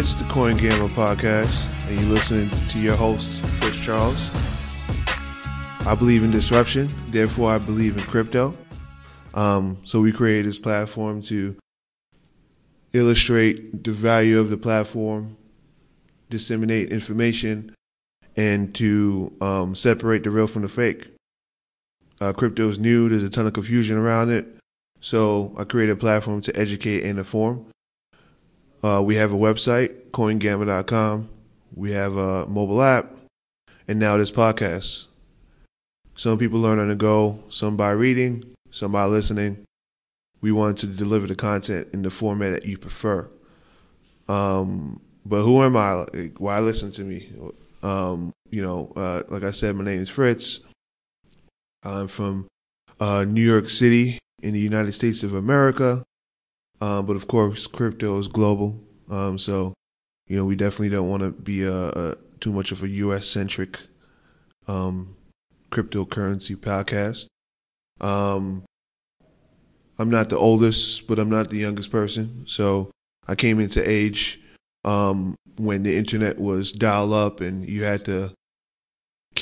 It's the Coin Gambler Podcast, and you're listening to your host, Fritz Charles. I believe in disruption, therefore, I believe in crypto. Um, so, we created this platform to illustrate the value of the platform, disseminate information, and to um, separate the real from the fake. Uh, crypto is new, there's a ton of confusion around it. So, I created a platform to educate and inform. Uh, we have a website, coingambler.com. We have a mobile app, and now this podcast. Some people learn on the go, some by reading, some by listening. We want to deliver the content in the format that you prefer. Um, but who am I? Why listen to me? Um, you know, uh, like I said, my name is Fritz. I'm from uh, New York City in the United States of America. Um, but of course, crypto is global. Um, so, you know, we definitely don't want to be a, a, too much of a U.S. centric um, cryptocurrency podcast. Um, I'm not the oldest, but I'm not the youngest person. So I came into age um, when the internet was dial up and you had to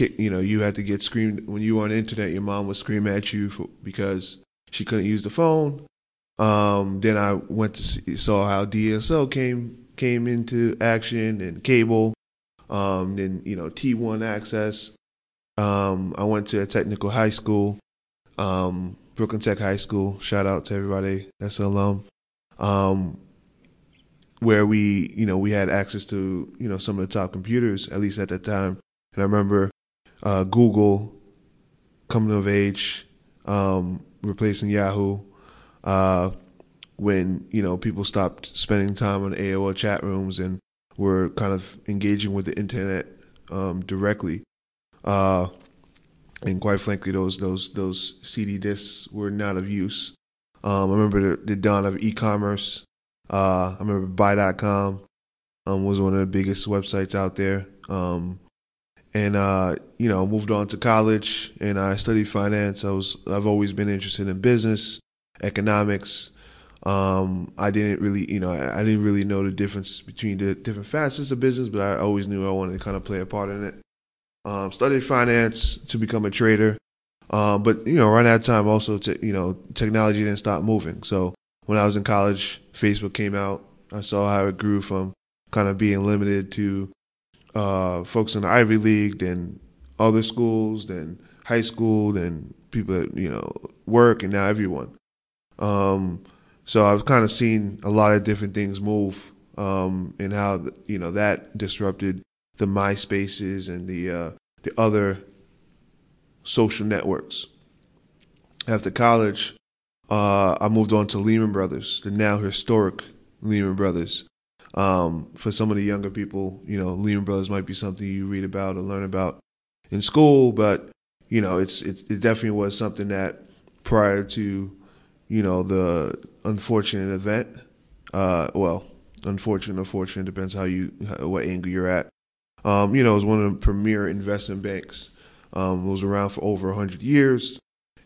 you know, you had to get screamed when you were on the internet. Your mom would scream at you for, because she couldn't use the phone. Um, then I went to see, saw how DSL came came into action and cable. Um, then you know T1 access. Um, I went to a technical high school, um, Brooklyn Tech High School. Shout out to everybody that's an alum. Um, where we, you know, we had access to, you know, some of the top computers, at least at that time. And I remember uh, Google coming of age, um, replacing Yahoo uh, when you know people stopped spending time on AOL chat rooms and were kind of engaging with the internet um, directly. Uh, and quite frankly, those those those CD discs were not of use. Um, I remember the, the, dawn of e-commerce. Uh, I remember Buy.com um, was one of the biggest websites out there. Um, and uh, you know, moved on to college and I studied finance. I was I've always been interested in business economics. Um, I didn't really, you know, I, I, didn't really know the difference between the different facets of business, but I always knew I wanted to kind of play a part in it. Um, studied finance to become a trader. Um, but, you know, around that time also, you know, technology didn't stop moving. So when I was in college, Facebook came out. I saw how it grew from kind of being limited to uh, folks in the Ivy League, then other schools, then high school, then people that, you know, work, and now everyone. Um, so I've kind of seen a lot of different things move, um, and how you know that disrupted the MySpaces and the uh, the other social networks. After college, uh, I moved on to Lehman Brothers, the now historic Lehman Brothers. Um, for some of the younger people, you know, Lehman Brothers might be something you read about or learn about in school, but you know, it's it, it definitely was something that prior to you know, the unfortunate event. Uh, well, unfortunate, unfortunate depends how you what angle you're at. Um, you know, it was one of the premier investment banks. Um, it was around for over hundred years.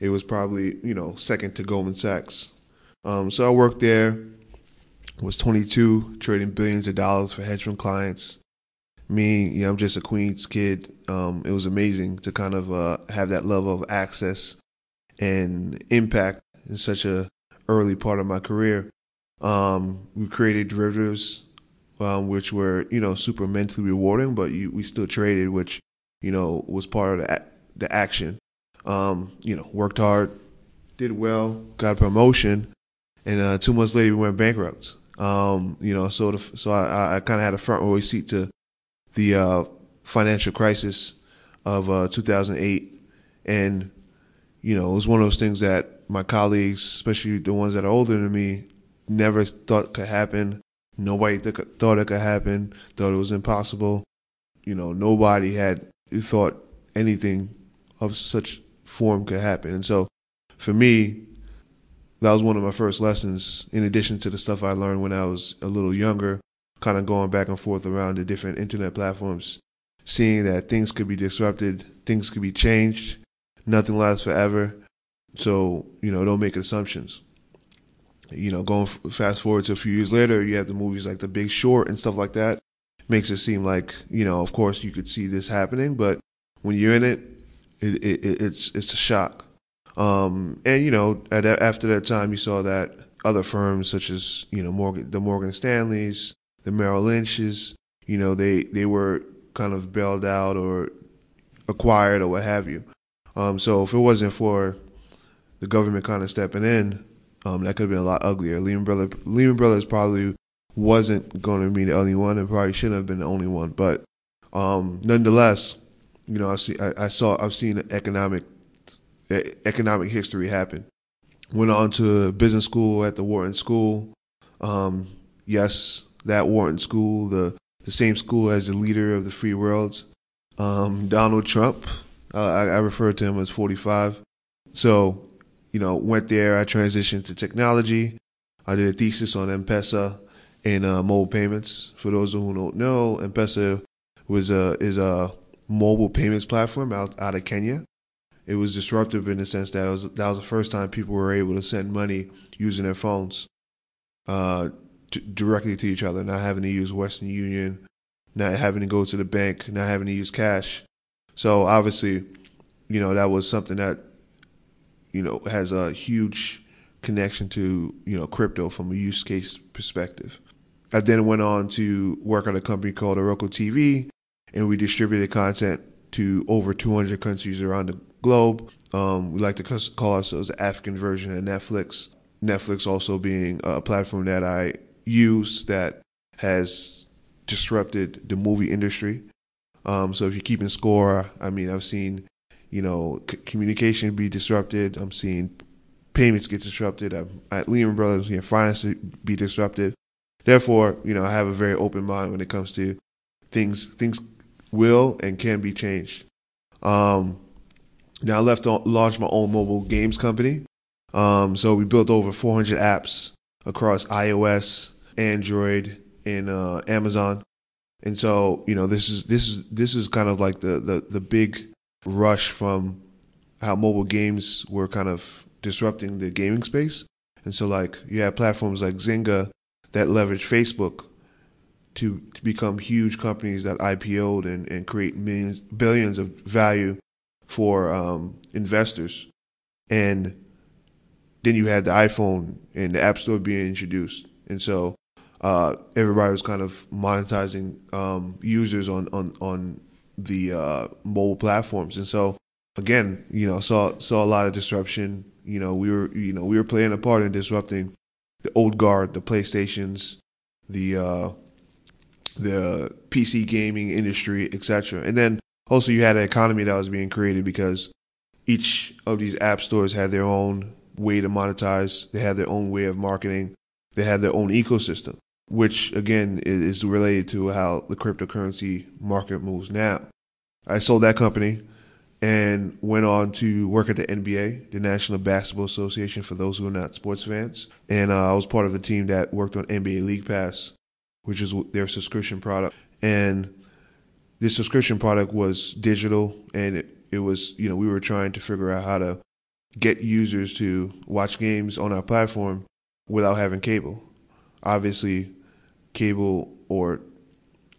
It was probably you know second to Goldman Sachs. Um, so I worked there. Was 22, trading billions of dollars for hedge fund clients. Me, you know, I'm just a Queens kid. Um, it was amazing to kind of uh, have that level of access and impact in such a early part of my career. Um, we created derivatives, um, which were you know super mentally rewarding, but you, we still traded, which you know was part of the the action. Um, you know, worked hard, did well, got a promotion, and uh, two months later we went bankrupt. Um, you know, so the, so I, I kind of had a front row seat to the uh, financial crisis of uh, 2008, and you know, it was one of those things that my colleagues, especially the ones that are older than me, never thought could happen. Nobody th- thought it could happen. Thought it was impossible. You know, nobody had thought anything of such form could happen. And so, for me, that was one of my first lessons. In addition to the stuff I learned when I was a little younger, kind of going back and forth around the different internet platforms, seeing that things could be disrupted, things could be changed, nothing lasts forever. So, you know, don't make assumptions. You know, going fast forward to a few years later, you have the movies like The Big Short and stuff like that. Makes it seem like you know, of course, you could see this happening, but when you're in it, it, it it's it's a shock. Um, and you know, at, after that time, you saw that other firms such as you know Morgan, the Morgan Stanleys, the Merrill Lynch's, you know, they they were kind of bailed out or acquired or what have you. Um, so if it wasn't for the government kind of stepping in, um, that could have been a lot uglier. Lehman Brothers, Lehman Brothers probably wasn't going to be the only one, and probably shouldn't have been the only one. But um, nonetheless, you know, I see, I, I saw, I've seen economic economic history happen. Went on to business school at the Wharton School. Um, yes, that Wharton School, the the same school as the leader of the free worlds, um, Donald Trump. Uh, I, I refer to him as 45. So, you know, went there. I transitioned to technology. I did a thesis on M-Pesa and uh, mobile payments. For those who don't know, M-Pesa was a is a mobile payments platform out out of Kenya. It was disruptive in the sense that was that was the first time people were able to send money using their phones. Uh, directly to each other, not having to use Western Union, not having to go to the bank, not having to use cash. So obviously, you know, that was something that, you know, has a huge connection to, you know, crypto from a use case perspective. I then went on to work at a company called iROKO TV, and we distributed content to over 200 countries around the globe. Um, we like to call ourselves the African version of Netflix. Netflix also being a platform that I use that has disrupted the movie industry. Um, so if you're keeping score, I mean, I've seen, you know, c- communication be disrupted. I'm seeing payments get disrupted. I'm, at Lehman Brothers, you know, finance be disrupted. Therefore, you know, I have a very open mind when it comes to things. Things will and can be changed. Um, now I left to launch my own mobile games company. Um, so we built over 400 apps across iOS, Android, and uh, Amazon. And so, you know, this is this is this is kind of like the, the the big rush from how mobile games were kind of disrupting the gaming space. And so, like, you had platforms like Zynga that leverage Facebook to, to become huge companies that IPO'd and, and create millions, billions of value for um, investors. And then you had the iPhone and the App Store being introduced, and so uh, everybody was kind of monetizing um, users on on on the uh, mobile platforms, and so again, you know, saw saw a lot of disruption. You know, we were you know we were playing a part in disrupting the old guard, the PlayStations, the uh, the PC gaming industry, etc. And then also you had an economy that was being created because each of these app stores had their own way to monetize. They had their own way of marketing. They had their own ecosystem, which again is related to how the cryptocurrency market moves now. I sold that company and went on to work at the NBA, the National Basketball Association, for those who are not sports fans. And uh, I was part of a team that worked on NBA League Pass, which is their subscription product. And this subscription product was digital, and it, it was, you know, we were trying to figure out how to get users to watch games on our platform without having cable. Obviously, cable or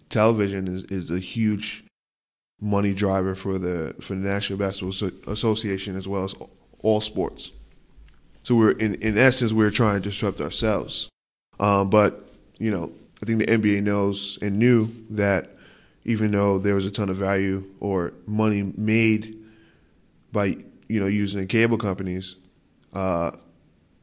television is, is a huge money driver for the for the National Basketball Association as well as all sports. So we're in in essence we're trying to disrupt ourselves, um, but you know I think the NBA knows and knew that even though there was a ton of value or money made by you know, using cable companies, uh,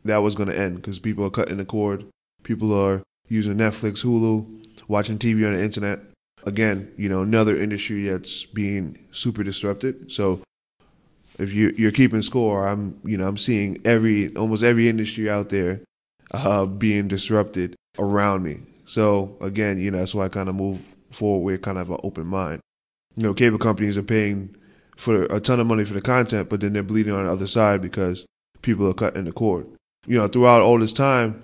that was going to end because people are cutting the cord. People are using Netflix, Hulu, watching TV on the internet. Again, you know, another industry that's being super disrupted. So if you, you're keeping score, I'm, you know, I'm seeing every, almost every industry out there uh, being disrupted around me. So again, you know, that's why I kind of move forward with kind of an open mind. You know, cable companies are paying for a ton of money for the content, but then they're bleeding on the other side because people are cutting the cord. You know, throughout all this time,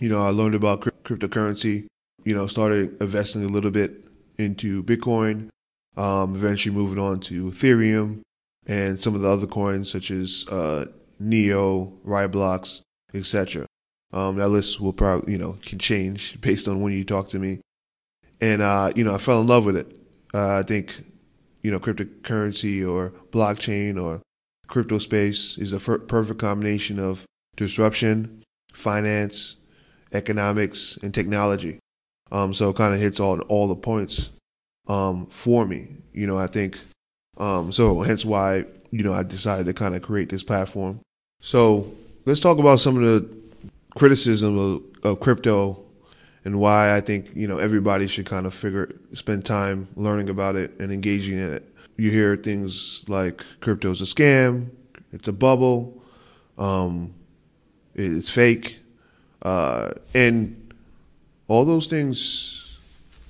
you know, I learned about cryptocurrency. You know, started investing a little bit into Bitcoin. Um, eventually moving on to Ethereum and some of the other coins such as uh, Neo, Roblox, etc. Um, that list will probably, you know, can change based on when you talk to me. And, uh, you know, I fell in love with it. Uh, I think, you know, cryptocurrency or blockchain or crypto space is a f- perfect combination of disruption, finance, economics, and technology. Um, so it kind of hits all all the points um, for me. You know, I think um, so. Hence why you know I decided to kind of create this platform. So let's talk about some of the criticism of, of crypto and why I think you know everybody should kind of figure spend time learning about it and engaging in it. You hear things like crypto's a scam, it's a bubble, um, it's fake, uh, and all those things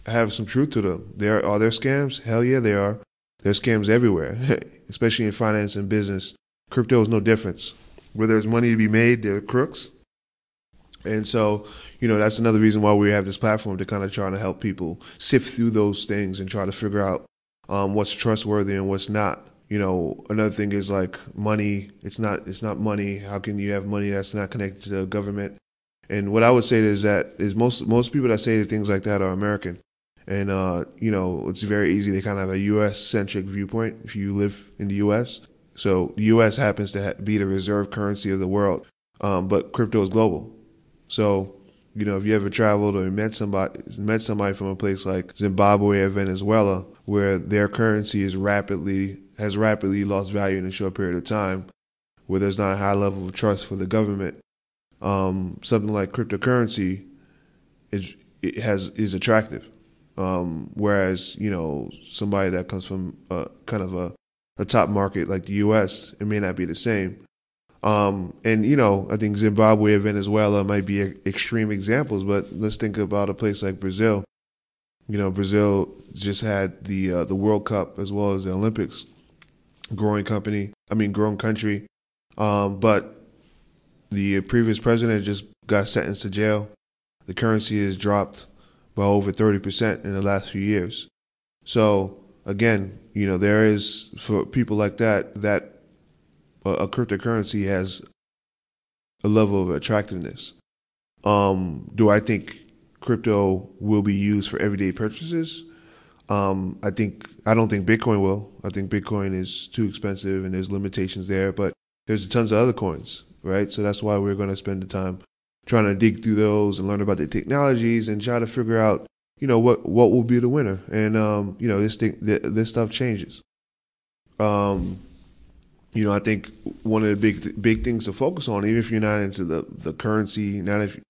have some truth to them. There are there scams? Hell yeah, they are. There's scams everywhere, especially in finance and business. Crypto is no difference. Where there's money to be made, there are crooks. And so, you know, that's another reason why we have this platform to kind of try to help people sift through those things and try to figure out um, what's trustworthy and what's not. You know, another thing is like money. It's not. It's not money. How can you have money that's not connected to government? And what I would say is that is most most people that say things like that are American, and uh, you know it's very easy to kind of have a U.S. centric viewpoint if you live in the U.S. So the U.S. happens to ha- be the reserve currency of the world, um, but crypto is global. So you know if you ever traveled or met somebody met somebody from a place like Zimbabwe or Venezuela where their currency is rapidly has rapidly lost value in a short period of time, where there's not a high level of trust for the government um, something like cryptocurrency is it has is attractive. Um, whereas you know somebody that comes from a, kind of a, a top market like the U.S. it may not be the same. Um, and you know I think Zimbabwe and Venezuela might be extreme examples, but let's think about a place like Brazil. You know Brazil just had the uh, the World Cup as well as the Olympics. Growing company, I mean growing country, um, but the previous president just got sentenced to jail. The currency has dropped by over 30% in the last few years. So, again, you know, there is, for people like that, that a cryptocurrency has a level of attractiveness. Um, do I think crypto will be used for everyday purchases? Um, I think I don't think Bitcoin will. I think Bitcoin is too expensive and there's limitations there. But there's tons of other coins right? So that's why we're going to spend the time trying to dig through those and learn about the technologies and try to figure out, you know, what what will be the winner. And um, you know, this thing this stuff changes. Um, you know, I think one of the big big things to focus on, even if you're not into the the currency, not if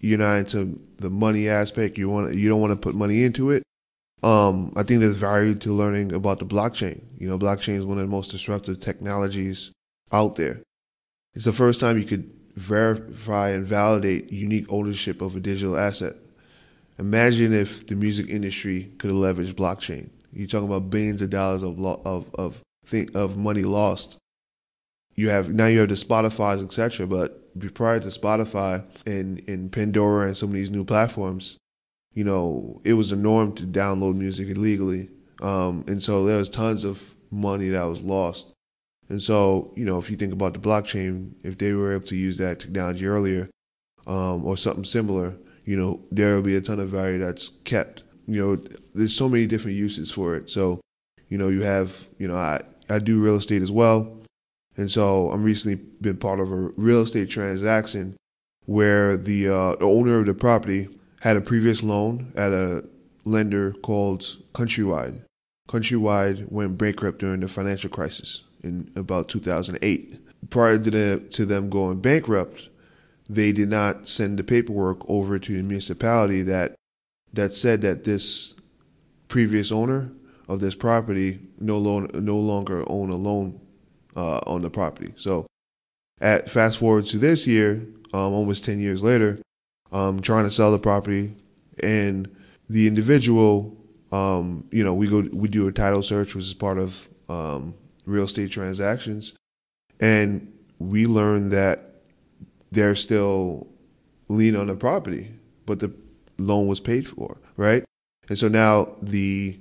you're not into the money aspect, you want you don't want to put money into it. Um, I think there's value to learning about the blockchain. You know, blockchain is one of the most disruptive technologies out there. It's the first time you could verify and validate unique ownership of a digital asset. Imagine if the music industry could leverage blockchain. You're talking about billions of dollars of lo- of of of money lost. You have now you have the Spotify's etc. But prior to Spotify and and Pandora and some of these new platforms, you know, it was the norm to download music illegally, um, and so there was tons of money that was lost. And so, you know, if you think about the blockchain, if they were able to use that technology earlier um, or something similar, you know, there will be a ton of value that's kept. You know, there's so many different uses for it. So, you know, you have, you know, I, I do real estate as well. And so I'm recently been part of a real estate transaction where the, uh, the owner of the property had a previous loan at a lender called Countrywide. Countrywide went bankrupt during the financial crisis in about 2008. Prior to, the, to them going bankrupt, they did not send the paperwork over to the municipality that that said that this previous owner of this property no, lo- no longer own a loan uh, on the property. So, at fast forward to this year, um, almost 10 years later, um, trying to sell the property, and the individual, um, you know, we go we do a title search, which is part of um, real estate transactions. And we learned that they're still lien on the property, but the loan was paid for, right? And so now the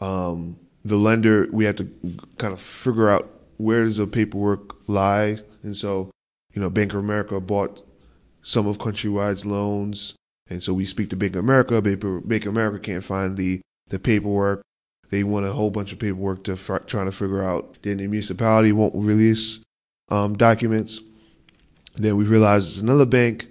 um, the lender we have to kind of figure out where does the paperwork lie, and so you know Bank of America bought some of Countrywide's loans. And so we speak to Bank of America. Bank of America can't find the, the paperwork. They want a whole bunch of paperwork to f- trying to figure out. Then the municipality won't release um, documents. Then we realize it's another bank.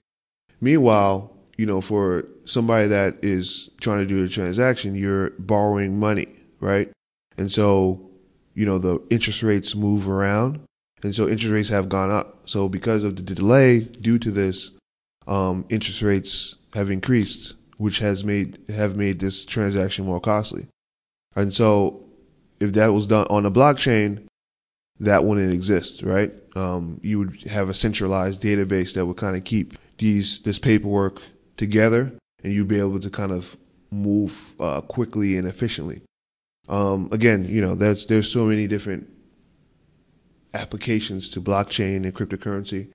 Meanwhile, you know, for somebody that is trying to do a transaction, you're borrowing money, right? And so, you know, the interest rates move around. And so interest rates have gone up. So because of the delay due to this, um, interest rates have increased, which has made have made this transaction more costly. And so if that was done on a blockchain, that wouldn't exist, right? Um, you would have a centralized database that would kind of keep these this paperwork together, and you'd be able to kind of move uh, quickly and efficiently. Um, again, you know, there's there's so many different applications to blockchain and cryptocurrency.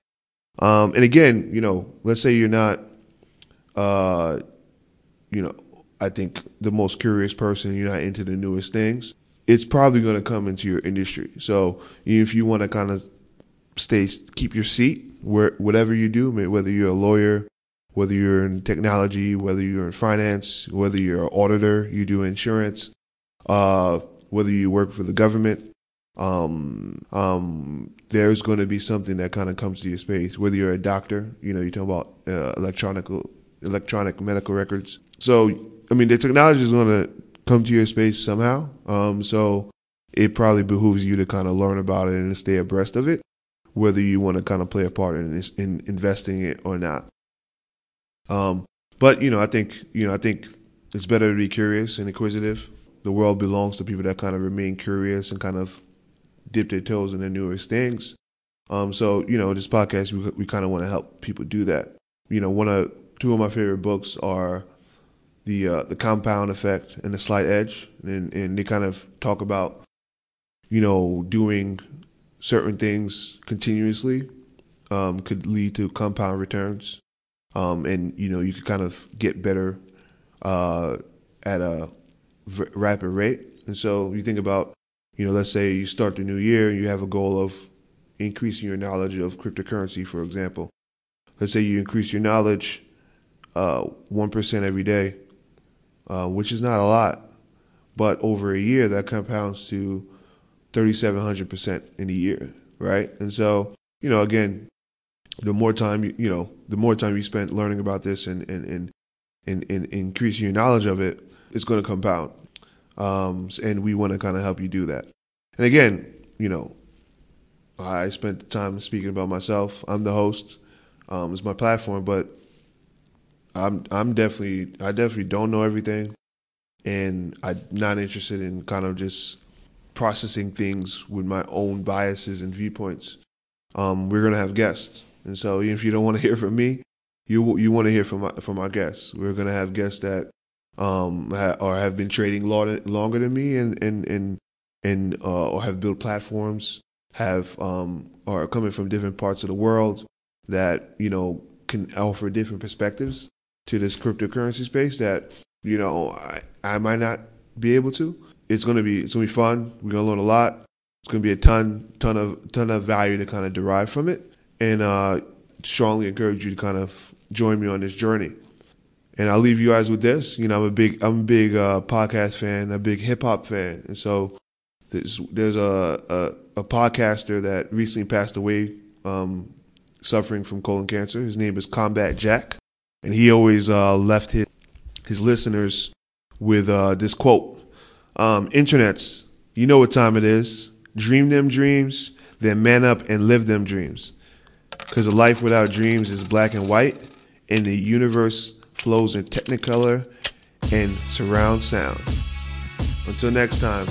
Um, and again, you know, let's say you're not, uh, you know, I think the most curious person, you're not into the newest things. It's probably going to come into your industry. So if you want to kind of stay, keep your seat where whatever you do, whether you're a lawyer, whether you're in technology, whether you're in finance, whether you're an auditor, you do insurance, uh, whether you work for the government, um, um, there's going to be something that kind of comes to your space. Whether you're a doctor, you know, you talk about uh, electronic electronic medical records. So, I mean, the technology is going to come to your space somehow. Um, so, it probably behooves you to kind of learn about it and stay abreast of it, whether you want to kind of play a part in, in investing it or not. Um, but you know, I think you know, I think it's better to be curious and inquisitive. The world belongs to people that kind of remain curious and kind of dip their toes in the newest things. Um, so you know, this podcast we we kind of want to help people do that. You know, one of two of my favorite books are the uh, the Compound Effect and the Slight Edge, and and they kind of talk about you know doing certain things continuously um, could lead to compound returns, um, and you know you could kind of get better uh, at a v- rapid rate. And so you think about you know, let's say you start the new year and you have a goal of increasing your knowledge of cryptocurrency, for example. Let's say you increase your knowledge uh, 1% every day, uh, which is not a lot, but over a year that compounds to 3,700% in a year, right? And so, you know, again, the more time you, you know, the more time you spend learning about this and, and, and, and, and increasing your knowledge of it, it's going to compound. Um, and we want to kind of help you do that. And again, you know, I spent time speaking about myself. I'm the host. Um, it's my platform, but I'm I'm definitely I definitely don't know everything, and I'm not interested in kind of just processing things with my own biases and viewpoints. Um, we're gonna have guests, and so if you don't want to hear from me, you you want to hear from my, from our guests. We're gonna have guests that um, or have been trading longer than me and and and and uh, or have built platforms, have um, are coming from different parts of the world that you know can offer different perspectives to this cryptocurrency space that you know I, I might not be able to. It's gonna be it's gonna be fun. We're gonna learn a lot. It's gonna be a ton ton of ton of value to kind of derive from it, and uh, strongly encourage you to kind of join me on this journey. And I'll leave you guys with this. You know, I'm a big, I'm a big uh, podcast fan, a big hip hop fan, and so there's there's a, a, a podcaster that recently passed away, um, suffering from colon cancer. His name is Combat Jack, and he always uh, left his his listeners with uh, this quote: um, "Internets, you know what time it is. Dream them dreams, then man up and live them dreams. Because a life without dreams is black and white, and the universe." flows in Technicolor and surround sound. Until next time.